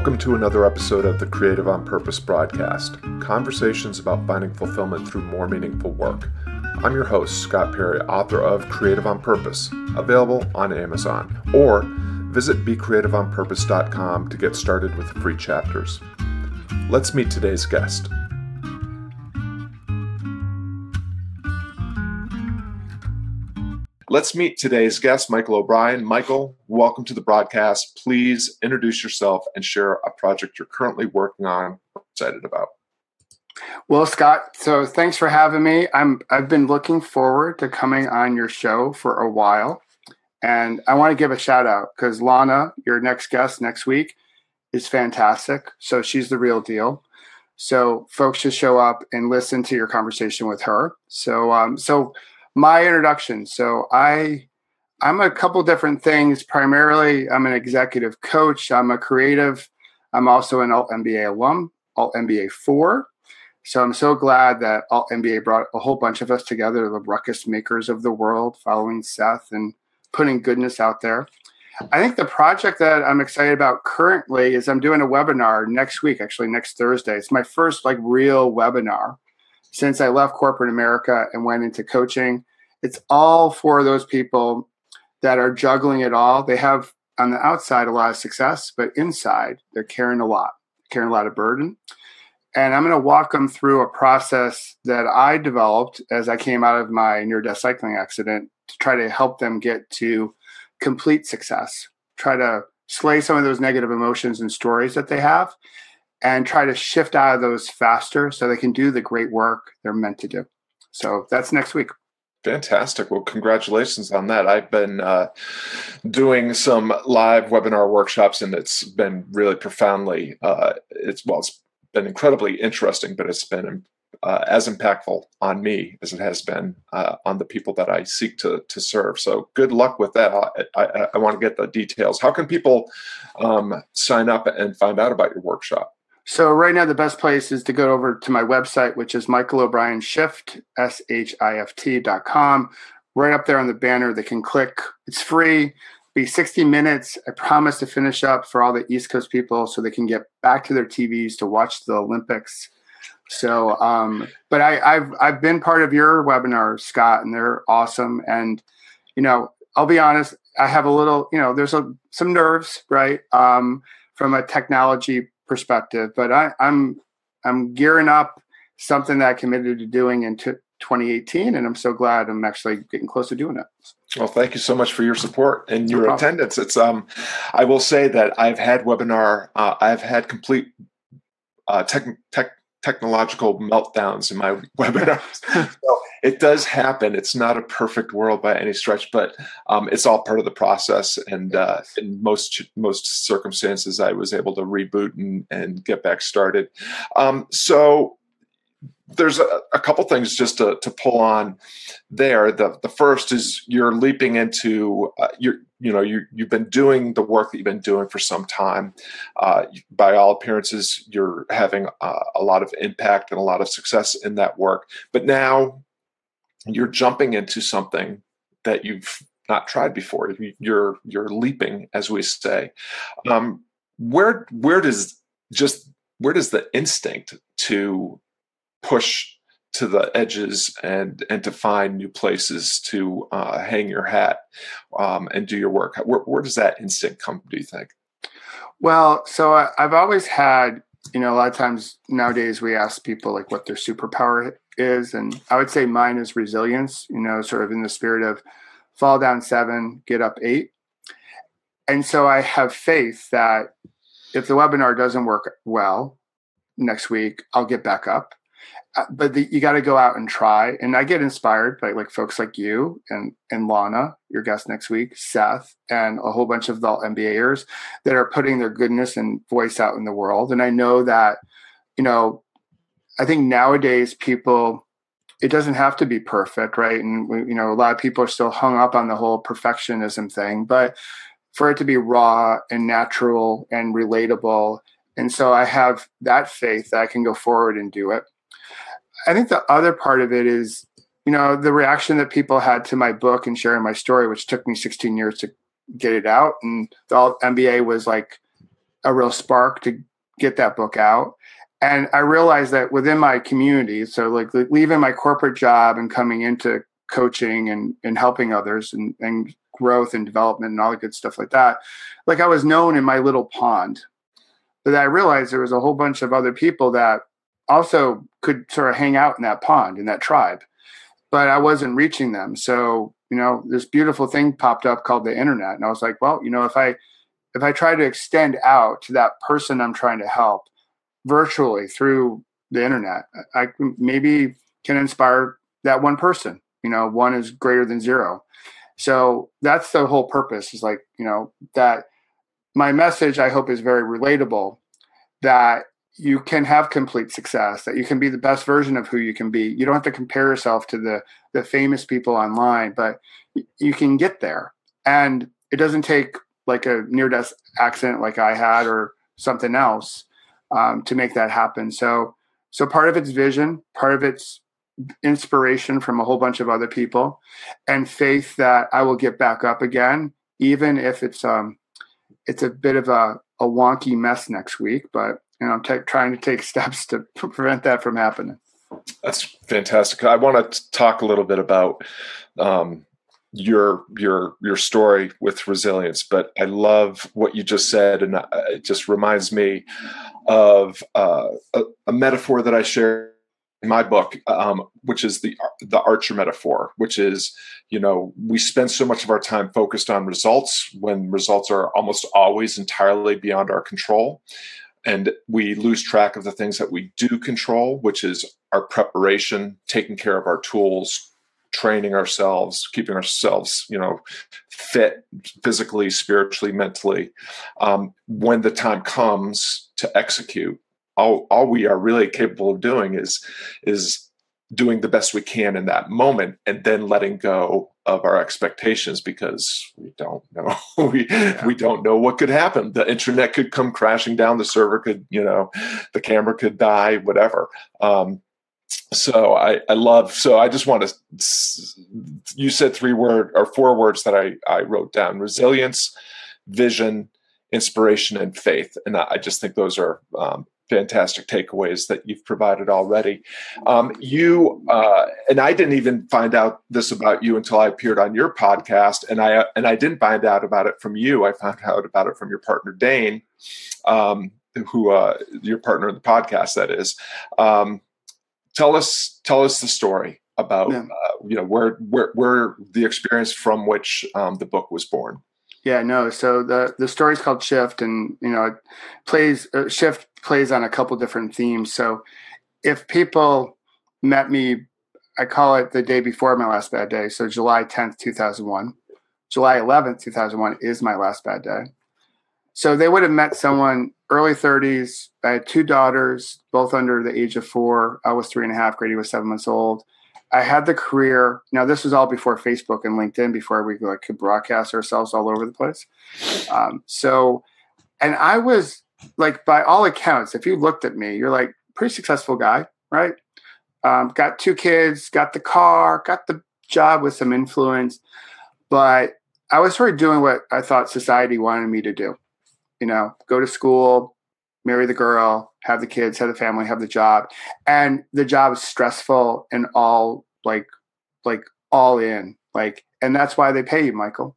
Welcome to another episode of the Creative on Purpose broadcast conversations about finding fulfillment through more meaningful work. I'm your host, Scott Perry, author of Creative on Purpose, available on Amazon, or visit becreativeonpurpose.com to get started with free chapters. Let's meet today's guest. Let's meet today's guest, Michael O'Brien. Michael, welcome to the broadcast. Please introduce yourself and share a project you're currently working on, excited about. Well, Scott, so thanks for having me. I'm I've been looking forward to coming on your show for a while. And I want to give a shout out because Lana, your next guest next week, is fantastic. So she's the real deal. So folks should show up and listen to your conversation with her. So um, so my introduction. So I I'm a couple different things. Primarily, I'm an executive coach. I'm a creative. I'm also an Alt MBA alum, Alt MBA four. So I'm so glad that Alt MBA brought a whole bunch of us together, the ruckus makers of the world, following Seth and putting goodness out there. I think the project that I'm excited about currently is I'm doing a webinar next week, actually next Thursday. It's my first like real webinar since I left corporate America and went into coaching. It's all for those people that are juggling it all. They have on the outside a lot of success, but inside they're carrying a lot, carrying a lot of burden. And I'm going to walk them through a process that I developed as I came out of my near death cycling accident to try to help them get to complete success, try to slay some of those negative emotions and stories that they have, and try to shift out of those faster so they can do the great work they're meant to do. So that's next week. Fantastic. Well, congratulations on that. I've been uh, doing some live webinar workshops, and it's been really profoundly. Uh, it's well, it's been incredibly interesting, but it's been uh, as impactful on me as it has been uh, on the people that I seek to to serve. So good luck with that. I, I, I want to get the details. How can people um, sign up and find out about your workshop? So right now, the best place is to go over to my website, which is Michael O'Brien Shift, S-H-I-F-T dot com. Right up there on the banner, they can click. It's free. Be 60 minutes. I promise to finish up for all the East Coast people so they can get back to their TVs to watch the Olympics. So, um, but I, I've I've been part of your webinars, Scott, and they're awesome. And you know, I'll be honest, I have a little, you know, there's a, some nerves, right, um, from a technology perspective. But I, I'm I'm gearing up something that I committed to doing in t- 2018, and I'm so glad I'm actually getting close to doing it. Well, thank you so much for your support and your no attendance. It's um, I will say that I've had webinar, uh, I've had complete uh, tech, tech technological meltdowns in my webinars. so it does happen. It's not a perfect world by any stretch, but um, it's all part of the process. And uh, in most most circumstances, I was able to reboot and, and get back started. Um, so there's a, a, couple things just to, to pull on there. The the first is you're leaping into uh, you're you know you you've been doing the work that you've been doing for some time. Uh, by all appearances, you're having uh, a lot of impact and a lot of success in that work. But now you're jumping into something that you've not tried before. You're you're leaping, as we say. Um, where where does just where does the instinct to push to the edges and and to find new places to uh, hang your hat um, and do your work. Where, where, does that instinct come? Do you think? Well, so I, I've always had you know a lot of times nowadays we ask people like what their superpower is, and I would say mine is resilience. You know, sort of in the spirit of fall down seven, get up eight. And so I have faith that if the webinar doesn't work well next week, I'll get back up uh, but the, you got to go out and try. And I get inspired by like folks like you and and Lana, your guest next week, Seth, and a whole bunch of the MBAers that are putting their goodness and voice out in the world. And I know that, you know, I think nowadays people, it doesn't have to be perfect, right? And you know, a lot of people are still hung up on the whole perfectionism thing, but for it to be raw and natural and relatable. And so I have that faith that I can go forward and do it I think the other part of it is, you know, the reaction that people had to my book and sharing my story, which took me 16 years to get it out. And the MBA was like a real spark to get that book out. And I realized that within my community, so like leaving my corporate job and coming into coaching and, and helping others and, and growth and development and all the good stuff like that, like I was known in my little pond. But I realized there was a whole bunch of other people that also could sort of hang out in that pond, in that tribe. But I wasn't reaching them. So, you know, this beautiful thing popped up called the internet. And I was like, well, you know, if I if I try to extend out to that person I'm trying to help virtually through the internet, I maybe can inspire that one person. You know, one is greater than zero. So that's the whole purpose is like, you know, that my message I hope is very relatable that you can have complete success, that you can be the best version of who you can be. You don't have to compare yourself to the the famous people online, but you can get there. And it doesn't take like a near death accident like I had or something else um, to make that happen. So, so part of it's vision, part of it's inspiration from a whole bunch of other people, and faith that I will get back up again, even if it's um, it's a bit of a, a wonky mess next week. But you know, I'm t- trying to take steps to prevent that from happening. That's fantastic. I want to talk a little bit about um, your your your story with resilience but i love what you just said and uh, it just reminds me of uh, a, a, metaphor that i share in my book um, which is the the archer metaphor which is you know we spend so much of our time focused on results when results are almost always entirely beyond our control and we lose track of the things that we do control which is our preparation taking care of our tools training ourselves, keeping ourselves, you know, fit physically, spiritually, mentally. Um, when the time comes to execute, all, all we are really capable of doing is is doing the best we can in that moment and then letting go of our expectations because we don't know. We yeah. we don't know what could happen. The internet could come crashing down the server could you know the camera could die whatever. Um, so I, I love so i just want to you said three word or four words that i i wrote down resilience vision inspiration and faith. And i just think those are um, fantastic takeaways that you've provided already um, you uh, and i didn't even find out this about you until i appeared on your podcast and i and i didn't find out about it from you i found out about it from your partner dane um, who uh, your partner in the podcast that is um, tell us tell us the story about yeah. uh, you know where where where the experience from which um, the book was born. Yeah, no. So the the story is called Shift, and you know, it plays uh, Shift plays on a couple different themes. So if people met me, I call it the day before my last bad day. So July tenth, two thousand one. July eleventh, two thousand one is my last bad day. So they would have met someone early 30s. I had two daughters, both under the age of four. I was three and a half. Grady was seven months old. I had the career. Now, this was all before Facebook and LinkedIn, before we like, could broadcast ourselves all over the place. Um, so, and I was like, by all accounts, if you looked at me, you're like, pretty successful guy, right? Um, got two kids, got the car, got the job with some influence. But I was sort of doing what I thought society wanted me to do you know, go to school, marry the girl, have the kids, have the family, have the job. And the job is stressful and all like like all in. Like and that's why they pay you, Michael.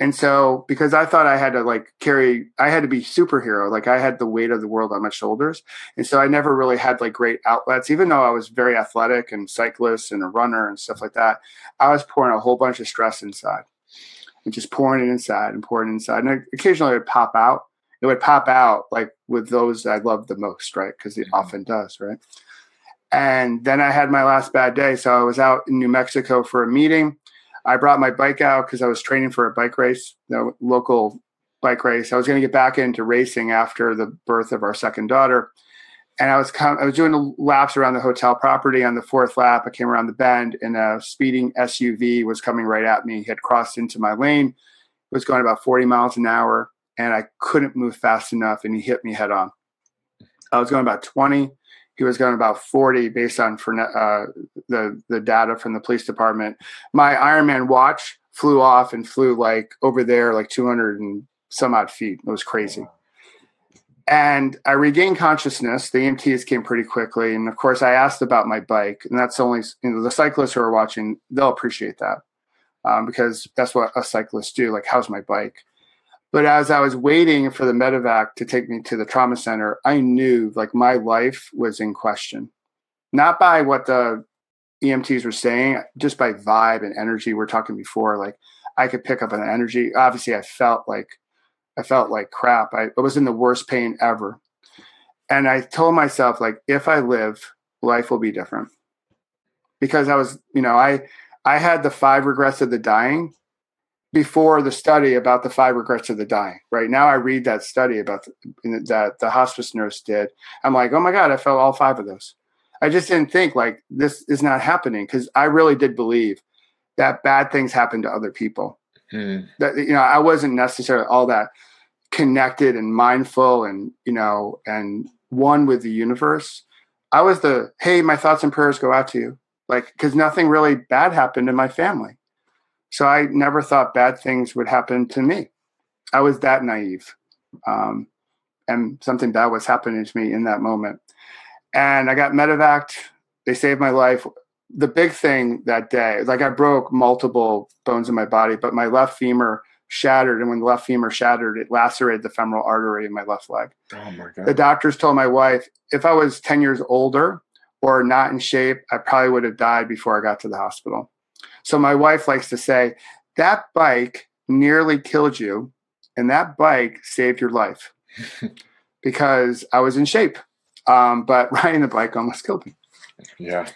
And so because I thought I had to like carry I had to be superhero, like I had the weight of the world on my shoulders. And so I never really had like great outlets, even though I was very athletic and cyclist and a runner and stuff like that. I was pouring a whole bunch of stress inside and just pouring it inside and pouring it inside. And occasionally would pop out. It would pop out like with those I love the most, right? Because it mm-hmm. often does, right? And then I had my last bad day. So I was out in New Mexico for a meeting. I brought my bike out because I was training for a bike race, the local bike race. I was going to get back into racing after the birth of our second daughter and I was com- I was doing the laps around the hotel property. On the fourth lap, I came around the bend, and a speeding SUV was coming right at me. He had crossed into my lane. It was going about 40 miles an hour, and I couldn't move fast enough, and he hit me head on. I was going about 20. He was going about 40 based on uh, the the data from the police department. My Ironman watch flew off and flew like over there, like 200 and some odd feet. It was crazy. And I regained consciousness. The EMTs came pretty quickly. And of course, I asked about my bike. And that's only, you know, the cyclists who are watching, they'll appreciate that um, because that's what us cyclists do. Like, how's my bike? But as I was waiting for the medevac to take me to the trauma center, I knew like my life was in question, not by what the EMTs were saying, just by vibe and energy. We are talking before, like I could pick up an energy. Obviously, I felt like I felt like crap. I, I was in the worst pain ever, and I told myself like, if I live, life will be different, because I was, you know, I I had the five regrets of the dying, before the study about the five regrets of the dying. Right now, I read that study about the, that the hospice nurse did. I'm like, oh my god, I felt all five of those. I just didn't think like this is not happening because I really did believe that bad things happen to other people. Hmm. That you know, I wasn't necessarily all that connected and mindful and you know and one with the universe. I was the hey, my thoughts and prayers go out to you, like because nothing really bad happened in my family so I never thought bad things would happen to me. I was that naive. Um, and something bad was happening to me in that moment. And I got medevaced. They saved my life. The big thing that day, like I broke multiple bones in my body, but my left femur shattered. And when the left femur shattered, it lacerated the femoral artery in my left leg. Oh my God. The doctors told my wife if I was 10 years older or not in shape, I probably would have died before I got to the hospital. So my wife likes to say, that bike nearly killed you, and that bike saved your life because I was in shape. Um, but riding the bike almost killed me. Yeah.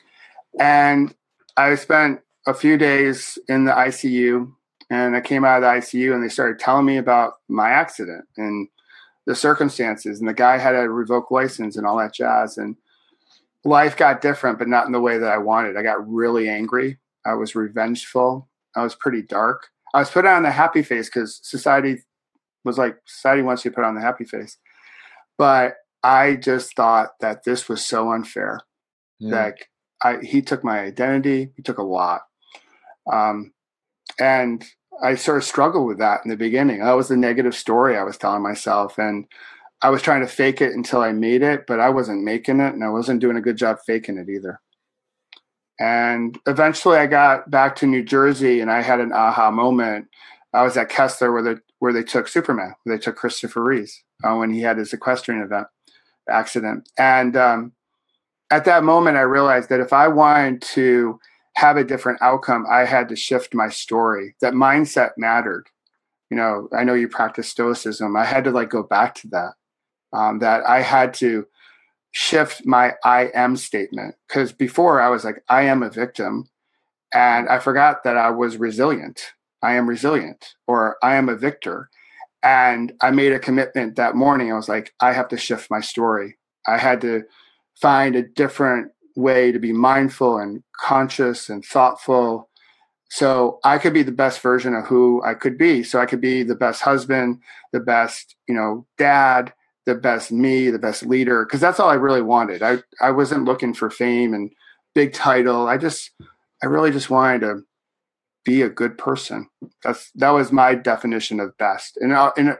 And I spent a few days in the ICU, and I came out of the ICU, and they started telling me about my accident and the circumstances. And the guy had a revoked license and all that jazz. And life got different, but not in the way that I wanted. I got really angry I was revengeful. I was pretty dark. I was put on the happy face because society was like, society wants you to put on the happy face. But I just thought that this was so unfair. That I, he took my identity. He took a lot. Um, and I sort of struggled with that in the beginning. That was the negative story I was telling myself. And I was trying to fake it until I made it, but I wasn't making it and I wasn't doing a good job faking it either. And eventually I got back to New Jersey and I had an aha moment. I was at Kessler where they, where they took Superman, where they took Christopher Reeves uh, when he had his equestrian event accident. And um, at that moment, I realized that if I wanted to have a different outcome, I had to shift my story, that mindset mattered. You know, I know you practice stoicism. I had to like go back to that, um, that I had to shift my I am statement. Because before I was like, I am a victim. And I forgot that I was resilient. I am resilient or I am a victor. And I made a commitment that morning. I was like, I have to shift my story. I had to find a different way to be mindful and conscious and thoughtful so i could be the best version of who i could be so i could be the best husband the best you know dad the best me, the best leader, because that's all I really wanted. I, I wasn't looking for fame and big title. I just, I really just wanted to be a good person. That's that was my definition of best, and uh, and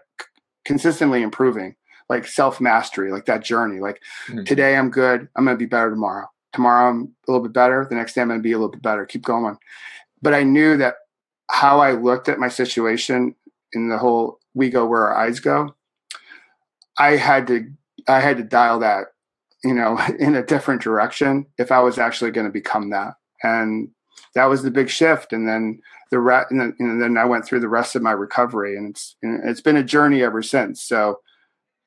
consistently improving, like self mastery, like that journey. Like mm-hmm. today I'm good, I'm gonna be better tomorrow. Tomorrow I'm a little bit better. The next day I'm gonna be a little bit better. Keep going. But I knew that how I looked at my situation in the whole we go where our eyes go I had to I had to dial that, you know, in a different direction if I was actually going to become that. And that was the big shift. And then the re- and then, I went through the rest of my recovery, and it's and it's been a journey ever since. So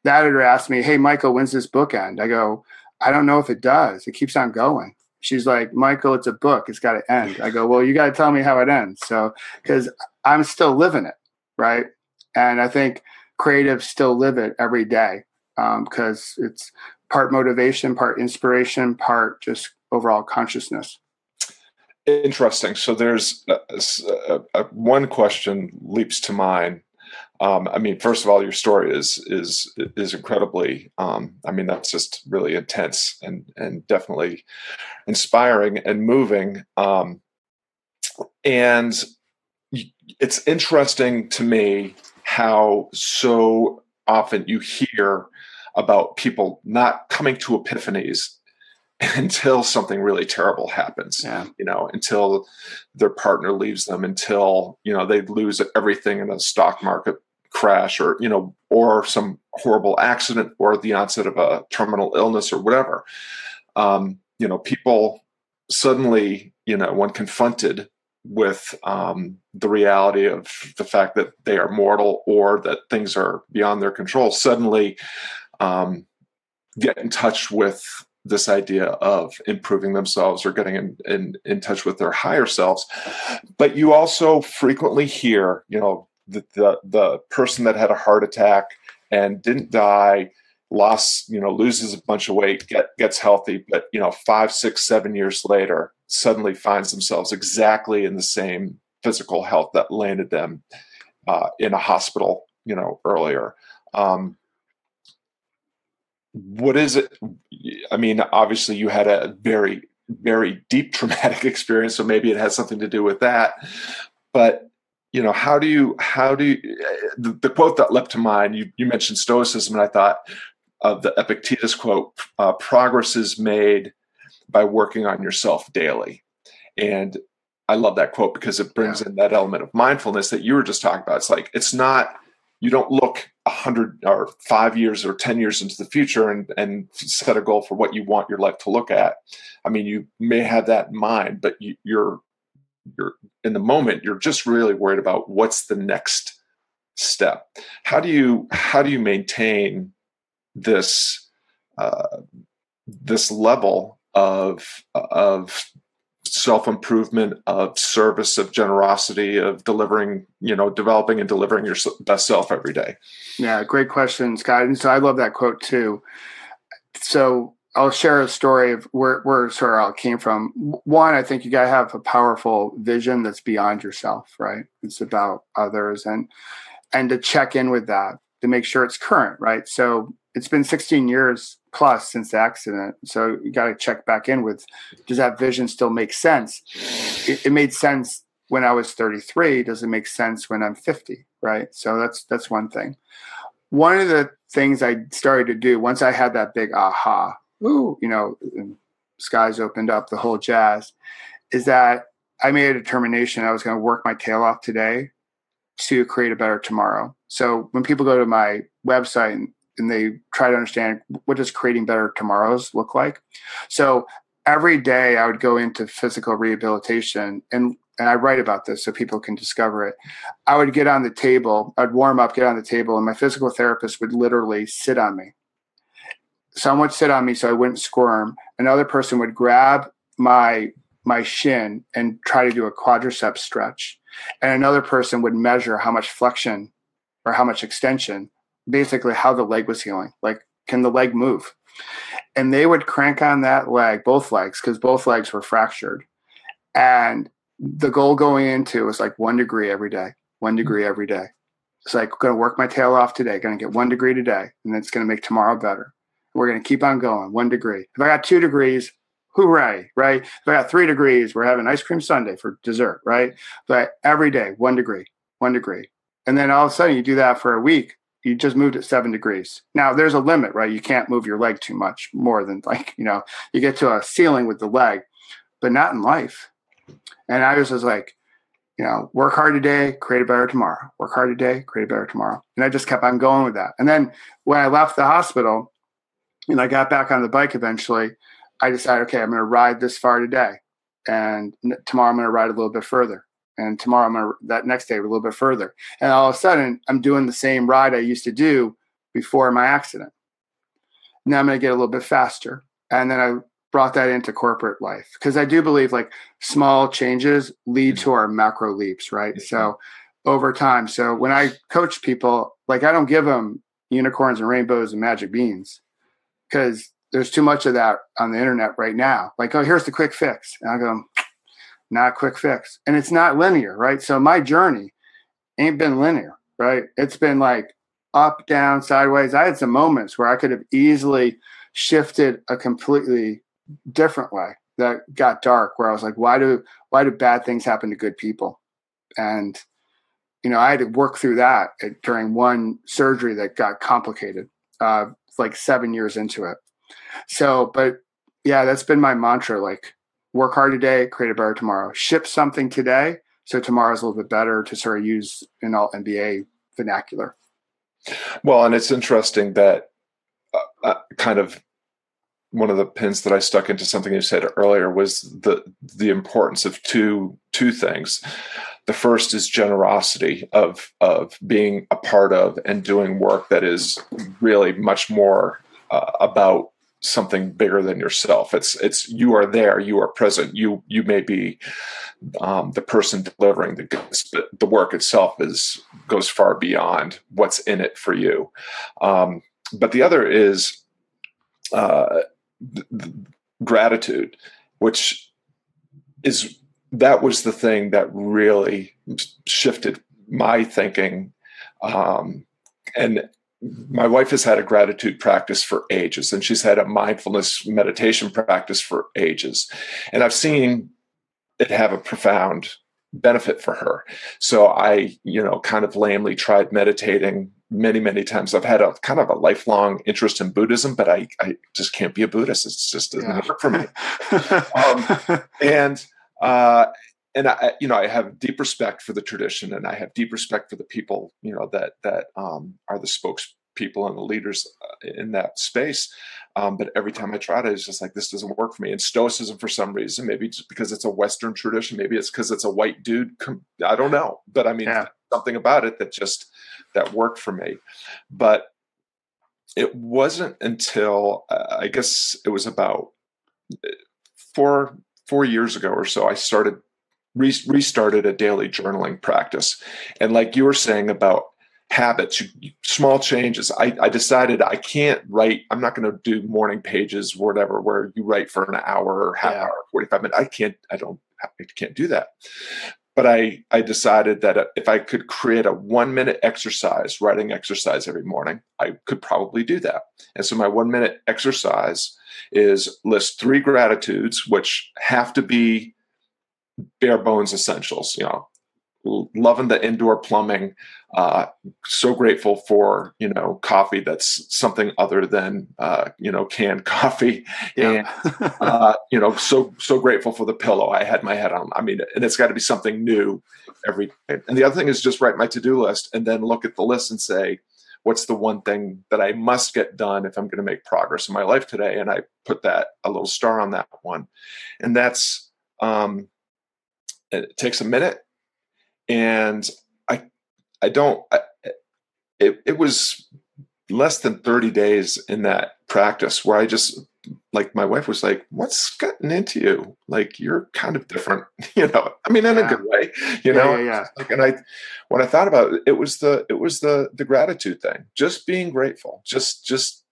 that editor asked me, "Hey, Michael, when's this book end?" I go, "I don't know if it does. It keeps on going." She's like, "Michael, it's a book. It's got to end." I go, "Well, you got to tell me how it ends." So because I'm still living it, right? And I think creatives still live it every day because um, it's part motivation, part inspiration, part just overall consciousness. Interesting. So there's a, a, a, one question leaps to mind. Um, I mean, first of all, your story is is is incredibly. Um, I mean, that's just really intense and and definitely inspiring and moving. Um, and it's interesting to me how so often you hear about people not coming to epiphanies until something really terrible happens yeah. you know until their partner leaves them until you know they lose everything in a stock market crash or you know or some horrible accident or the onset of a terminal illness or whatever um, you know people suddenly you know when confronted with um, the reality of the fact that they are mortal or that things are beyond their control suddenly um, get in touch with this idea of improving themselves or getting in, in, in touch with their higher selves. But you also frequently hear, you know, the, the, the person that had a heart attack and didn't die lost you know loses a bunch of weight get gets healthy but you know five six seven years later suddenly finds themselves exactly in the same physical health that landed them uh, in a hospital you know earlier. Um, what is it i mean obviously you had a very very deep traumatic experience so maybe it has something to do with that. But you know how do you how do you the, the quote that leapt to mind you, you mentioned stoicism and i thought of the epictetus quote uh, progress is made by working on yourself daily and i love that quote because it brings in that element of mindfulness that you were just talking about it's like it's not you don't look a hundred or five years or ten years into the future and, and set a goal for what you want your life to look at. I mean, you may have that in mind, but you, you're you're in the moment. You're just really worried about what's the next step. How do you how do you maintain this uh, this level of of self improvement, of service, of generosity, of delivering, you know, developing and delivering your best self every day? Yeah, great question, Scott. And so I love that quote too. So I'll share a story of where, where sort of all came from. One, I think you got to have a powerful vision that's beyond yourself, right? It's about others and and to check in with that to make sure it's current, right? So it's been 16 years plus since the accident. So you got to check back in with does that vision still make sense? It, it, made sense when I was 33. Does it make sense when I'm 50? Right. So that's that's one thing. One of the things I started to do once I had that big aha, ooh, you know, skies opened up, the whole jazz, is that I made a determination I was going to work my tail off today to create a better tomorrow. So when people go to my website and and they try to understand what does creating better tomorrows look like. So every day I would go into physical rehabilitation and and I write about this so people can discover it. I would get on the table, I'd warm up, get on the table, and my physical therapist would literally sit on me. Someone would sit on me so I wouldn't squirm. Another person would grab my my shin and try to do a quadricep stretch. And another person would measure how much flexion or how much extension basically how the leg was healing. Like, can the leg move? And they would crank on that leg, both legs, because both legs were fractured. And the goal going into was like one degree every day, one mm-hmm. degree every day. It's like, going to work my tail off today, going to get one degree today, and it's going to make tomorrow better. We're going to keep on going, one degree. If I got two degrees, hooray, right? If I got three degrees, we're having ice cream sundae for dessert, right? But every day, one degree, one degree. And then all of a sudden you do that for a week you just moved at seven degrees. Now there's a limit, right? You can't move your leg too much more than like, you know, you get to a ceiling with the leg, but not in life. And I was just like, you know, work hard today, create a better tomorrow. Work hard today, create a better tomorrow. And I just kept on going with that. And then when I left the hospital and I got back on the bike eventually, I decided, okay, I'm going to ride this far today. And tomorrow I'm going to ride a little bit further and tomorrow I'm gonna that next day a little bit further. And all of a sudden, I'm doing the same ride I used to do before my accident. Now I'm gonna get a little bit faster, and then I brought that into corporate life because I do believe like small changes lead mm-hmm. to our macro leaps, right? So over time, so when I coach people, like I don't give them unicorns and rainbows and magic beans because there's too much of that on the internet right now. Like, oh, here's the quick fix. And I go, not quick fix. And it's not linear, right? So my journey ain't been linear, right? It's been like up, down, sideways. I had some moments where I could have easily shifted a completely different way that got dark where I was like, why do why do bad things happen to good people? And you know, I had to work through that during one surgery that got complicated. uh, like seven years into it. So, but yeah, that's been my mantra. Like, work hard today, create a better tomorrow. Ship something today, so tomorrow's a little bit better. To sort of use an alt MBA vernacular. Well, and it's interesting that uh, uh, kind of one of the pins that I stuck into something you said earlier was the the importance of two two things. The first is generosity of of being a part of and doing work that is really much more uh, about something bigger than yourself. It's it's you are there, you are present. You you may be um, the person delivering the goods, but the work itself is goes far beyond what's in it for you. Um, but the other is uh, gratitude, which is that was the thing that really shifted my thinking. Um, and my wife has had a gratitude practice for ages, and she's had a mindfulness meditation practice for ages. And I've seen it have a profound benefit for her. So I, you know, kind of lamely tried meditating many, many times. I've had a kind of a lifelong interest in Buddhism, but I, I just can't be a Buddhist. It's just doesn't yeah. work for me. um, and uh, and I, you know, I have deep respect for the tradition, and I have deep respect for the people, you know, that that um, are the spokespeople and the leaders uh, in that space. Um, but every time I tried it, it's just like this doesn't work for me. And Stoicism, for some reason, maybe it's because it's a Western tradition, maybe it's because it's a white dude. I don't know, but I mean, yeah. something about it that just that worked for me. But it wasn't until uh, I guess it was about uh, four four years ago or so I started re- restarted a daily journaling practice, and like you were saying about habits, small changes. I, I decided I can't write. I'm not going to do morning pages, whatever, where you write for an hour or half yeah. hour, 45 minutes. I can't. I don't. I can't do that but I, I decided that uh, if I could create a one minute exercise, writing exercise every morning, I could probably do that. And so my one minute exercise is list three gratitudes, which have to be bare bones essentials, you know, loving the indoor plumbing. Uh, so grateful for you know coffee that's something other than uh, you know canned coffee, yeah. and uh, you know so so grateful for the pillow I had my head on. I mean, and it's got to be something new every day. And the other thing is just write my to do list and then look at the list and say. What's the one thing that I must get done if I'm going to make progress in my life today? And I put that a little star on that one, and that's um, it takes a minute and I I don't I, it it was less than 30 days in that practice where I just like my wife was like, "What's gotten into you? Like you're kind of different, you know. I mean, in yeah. a good way, you yeah, know. Yeah, yeah. Like, and I, when I thought about it, it was the it was the the gratitude thing, just being grateful, just just,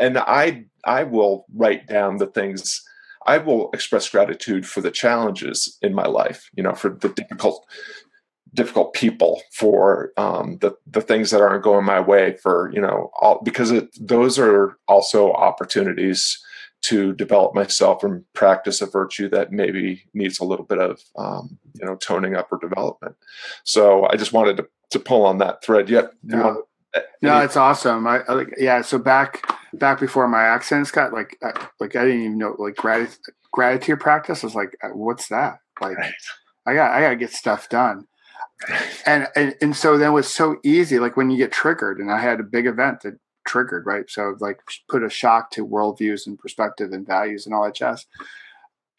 and I I will write down the things I will express gratitude for the challenges in my life, you know, for the difficult difficult people for um, the the things that aren't going my way for you know all because it, those are also opportunities to develop myself and practice a virtue that maybe needs a little bit of um, you know toning up or development so i just wanted to, to pull on that thread yet yeah. No, it's awesome. I, I, yeah. So back back before my accents got like I, like I didn't even know like gratitude gratitude practice. I was like, uh, what's that? Like, right. I got I got to get stuff done. And, and and so then it was so easy. Like when you get triggered, and I had a big event that triggered right. So like put a shock to worldviews and perspective and values and all that jazz.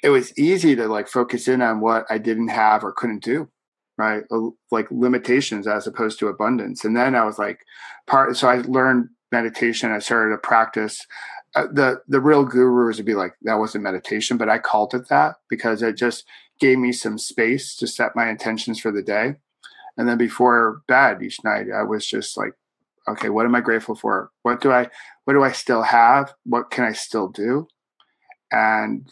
It was easy to like focus in on what I didn't have or couldn't do right like limitations as opposed to abundance. And then i was like part so i learned meditation i started to practice. Uh, the the real gurus would be like that wasn't meditation but i called it that because it just gave me some space to set my intentions for the day. And then before bed each night i was just like okay what am i grateful for? What do i what do i still have? What can i still do? And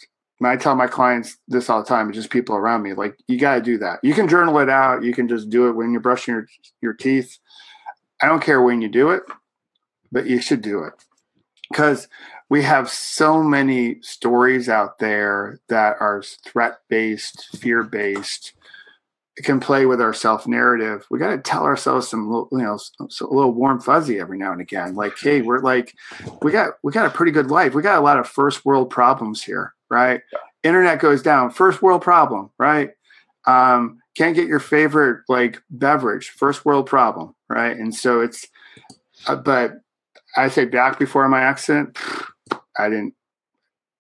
I tell my clients this all the time, It's just people around me, like you got to do that. You can journal it out. You can just do it when you're brushing your your teeth. I don't care when you do it, but you should do it because we have so many stories out there that are threat based, fear based, can play with our self narrative. We got to tell ourselves some, you know, a little warm fuzzy every now and again. Like, hey, we're like, we got we got a pretty good life. We got a lot of first world problems here, right? Yeah. Internet goes down, first world problem, right? Um, can't get your favorite like beverage, first world problem, right? And so it's, uh, but I say back before my accident, I didn't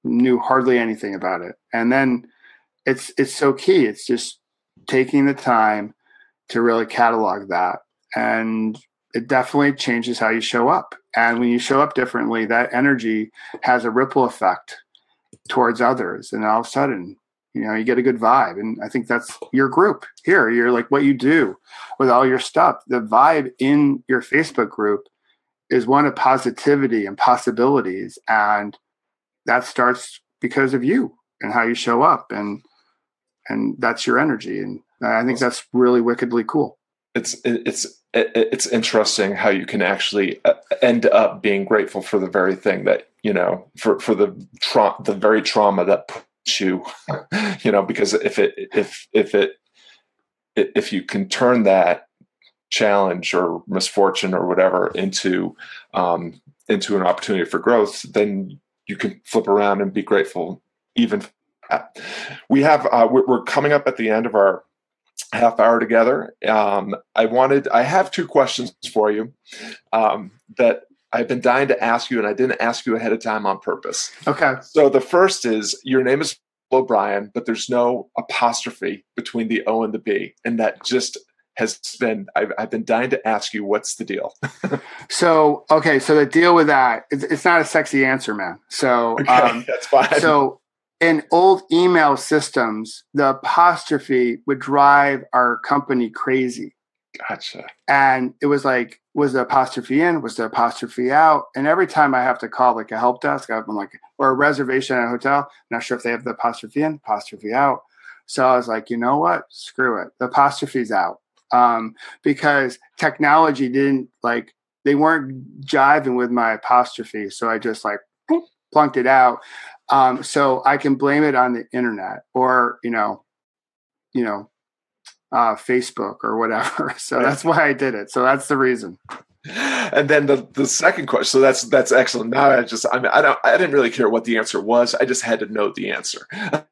knew hardly anything about it, and then it's it's so key. It's just taking the time to really catalog that. And it definitely changes how you show up. And when you show up differently, that energy has a ripple effect towards others. And all of a sudden, you know, you get a good vibe. And I think that's your group here. You're like what you do with all your stuff. The vibe in your Facebook group is one of positivity and possibilities. And that starts because of you and how you show up. And and that's your energy. And i think that's really wickedly cool. It's it's it's interesting how you can actually uh, end up being grateful for the very thing that you know for for the tra- the very trauma that puts you you know because if it if if it if you can turn that challenge or misfortune or whatever into um, into an opportunity for growth, then you can flip around and be grateful even we have uh, we're coming up at the end of our half hour together. Um, I wanted I have two questions for you um, that I've been dying to ask you, and I didn't ask you ahead of time on purpose. Okay. So the first is your name is O'Brien, but there's no apostrophe between the O and the B, and that just has been I've, I've been dying to ask you what's the deal so okay so the deal with that it's, it's not a sexy answer man so okay, um, that's fine so in old email systems, the apostrophe would drive our company crazy. Gotcha. And it was like, was the apostrophe in? Was the apostrophe out? And every time I have to call like a help desk, I'm like, or a reservation at a hotel, not sure if they have the apostrophe in, apostrophe out. So I was like, you know what? Screw it. The apostrophe's out. Um, because technology didn't like, they weren't jiving with my apostrophe. So I just like plunked it out. Um, so I can blame it on the internet or, you know, you know, uh, Facebook or whatever. So that's why I did it. So that's the reason. And then the, the second question. So that's that's excellent. Now I just I mean I don't I didn't really care what the answer was. I just had to know the answer.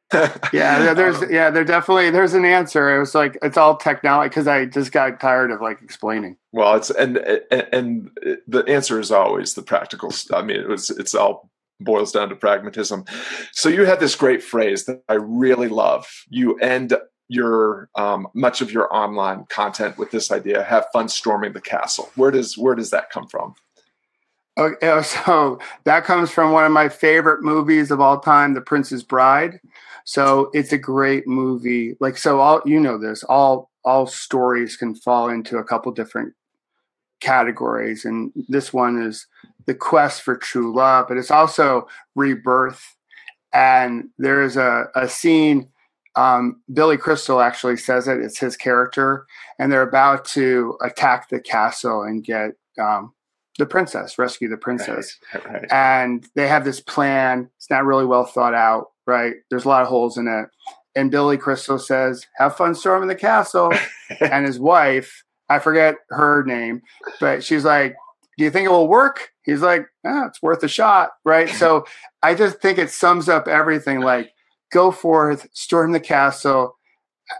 yeah, there's um, yeah, there definitely there's an answer. It was like it's all technology because I just got tired of like explaining. Well, it's and, and and the answer is always the practical. Stuff. I mean, it was it's all boils down to pragmatism. So you had this great phrase that I really love. You end your um, much of your online content with this idea: "Have fun storming the castle." Where does where does that come from? Okay, so that comes from one of my favorite movies of all time, The Princess Bride. So it's a great movie. Like so, all you know this. All all stories can fall into a couple different categories, and this one is the quest for true love, but it's also rebirth. And there is a, a scene, um, Billy Crystal actually says it, it's his character, and they're about to attack the castle and get um, the princess, rescue the princess. Right, right. And they have this plan. It's not really well thought out, right? There's a lot of holes in it. And Billy Crystal says, Have fun storming the castle. and his wife, I forget her name, but she's like, Do you think it will work? he's like, ah, it's worth a shot, right? so I just think it sums up everything. Like, go forth, storm the castle.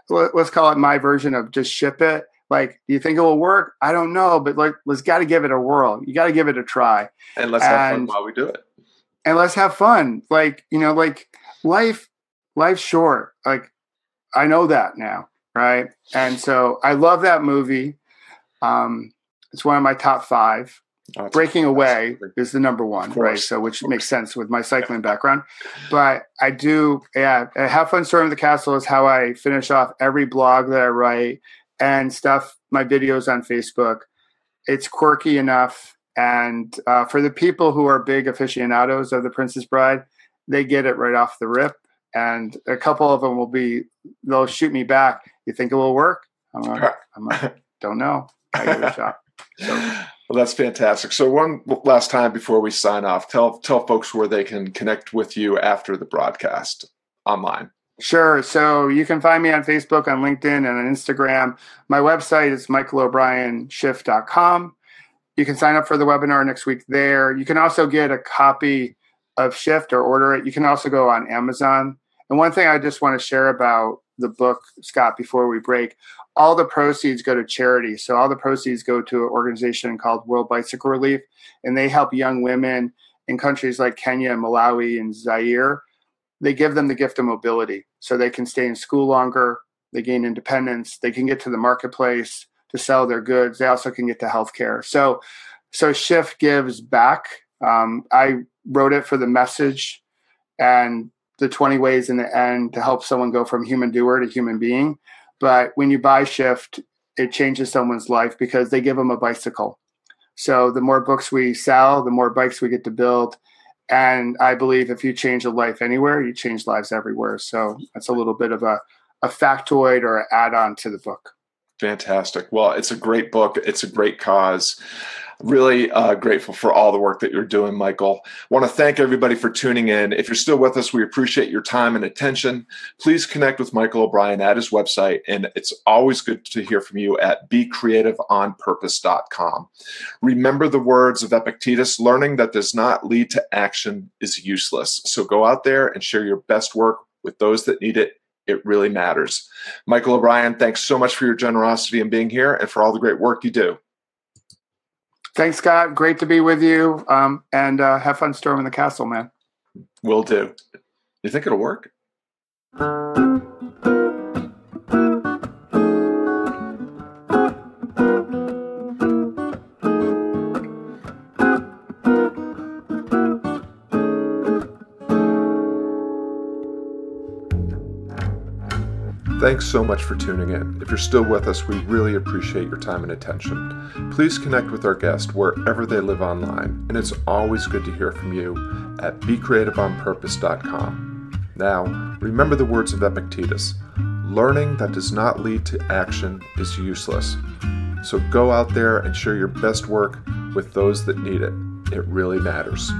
Let's call it my version of just ship it. Like, do you think it will work? I don't know, but like, let's got to give it a whirl. You got to give it a try, and let's and, have fun while we do it. And let's have fun. Like, you know, like life, life's short. Like, I know that now, right? And so I love that movie. Um, it's one of my top five. Oh, Breaking Away is the number one, right? So, which makes sense with my cycling background. But I do, yeah, have fun storming the castle is how I finish off every blog that I write and stuff, my videos on Facebook. It's quirky enough. And uh, for the people who are big aficionados of The Princess Bride, they get it right off the rip. And a couple of them will be, they'll shoot me back. You think it will work? I'm like, I'm like don't know. I give it a shot. Well, that's fantastic. So, one last time before we sign off, tell tell folks where they can connect with you after the broadcast online. Sure. So you can find me on Facebook, on LinkedIn, and on Instagram. My website is michaelobrienshift.com. You can sign up for the webinar next week there. You can also get a copy of Shift or order it. You can also go on Amazon. And one thing I just want to share about the book, Scott, before we break, all the proceeds go to charity. So all the proceeds go to an organization called World Bicycle Relief, and they help young women in countries like Kenya, Malawi, and Zaire. They give them the gift of mobility so they can stay in school longer, they gain independence, they can get to the marketplace to sell their goods. They also can get to healthcare. So, so Shift gives back. Um, I wrote it for the message and the 20 ways in the end to help someone go from human doer to human being. But when you buy Shift, it changes someone's life because they give them a bicycle. So the more books we sell, the more bikes we get to build. And I believe if you change a life anywhere, you change lives everywhere. So that's a little bit of a, a factoid or add on to the book. Fantastic. Well, it's a great book. It's a great cause. Really uh, grateful for all the work that you're doing, Michael. Want to thank everybody for tuning in. If you're still with us, we appreciate your time and attention. Please connect with Michael O'Brien at his website, and it's always good to hear from you at becreativeonpurpose.com. Remember the words of Epictetus learning that does not lead to action is useless. So go out there and share your best work with those that need it it really matters. Michael O'Brien, thanks so much for your generosity and being here and for all the great work you do. Thanks, Scott. Great to be with you. Um, and uh, have fun storming the castle, man. Will do. You think it'll work? Thanks so much for tuning in. If you're still with us, we really appreciate your time and attention. Please connect with our guest wherever they live online, and it's always good to hear from you at becreativeonpurpose.com. Now, remember the words of Epictetus learning that does not lead to action is useless. So go out there and share your best work with those that need it. It really matters.